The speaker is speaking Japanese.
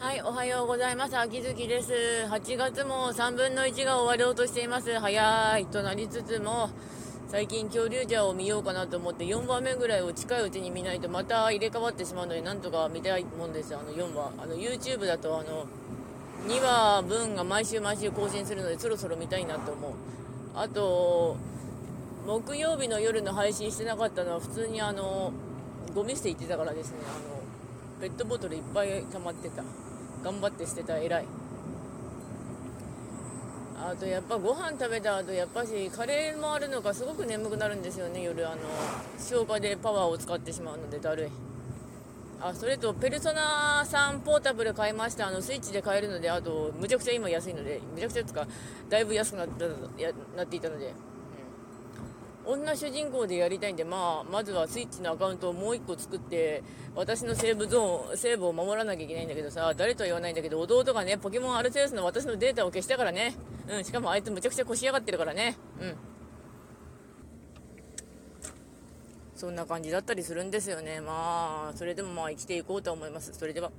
はい、おはようございます。秋月です。8月も3分の1が終わろうとしています。早いとなりつつも、最近恐竜ジャーを見ようかなと思って4話目ぐらいを近いうちに見ないとまた入れ替わってしまうので、なんとか見たいもんですあの4話。あの YouTube だとあの、2話分が毎週毎週更新するので、そろそろ見たいなと思う。あと、木曜日の夜の配信してなかったのは普通にあの、ゴミ捨て行ってたからですね、あの、ペットボトルいっぱい溜まってた。頑張って捨てた。偉い。あとやっぱご飯食べた後やっぱしカレーもあるのかすごく眠くなるんですよね。夜あの消化でパワーを使ってしまうのでだるい。あそれとペルソナ3ポータブル買いました。あのスイッチで買えるのであとむちゃくちゃ今安いのでむちゃくちゃつかだいぶ安くなったなっていたので。女主人公でやりたいんで、まあ、まずはスイッチのアカウントをもう1個作って私のセーブゾーンセーブを守らなきゃいけないんだけどさ誰とは言わないんだけど弟がねポケモンアルセウスの私のデータを消したからね、うん、しかもあいつむちゃくちゃ腰上がってるからね。うん。そんな感じだったりするんですよね。まあそれでもまあ生きていこうと思います。それでは。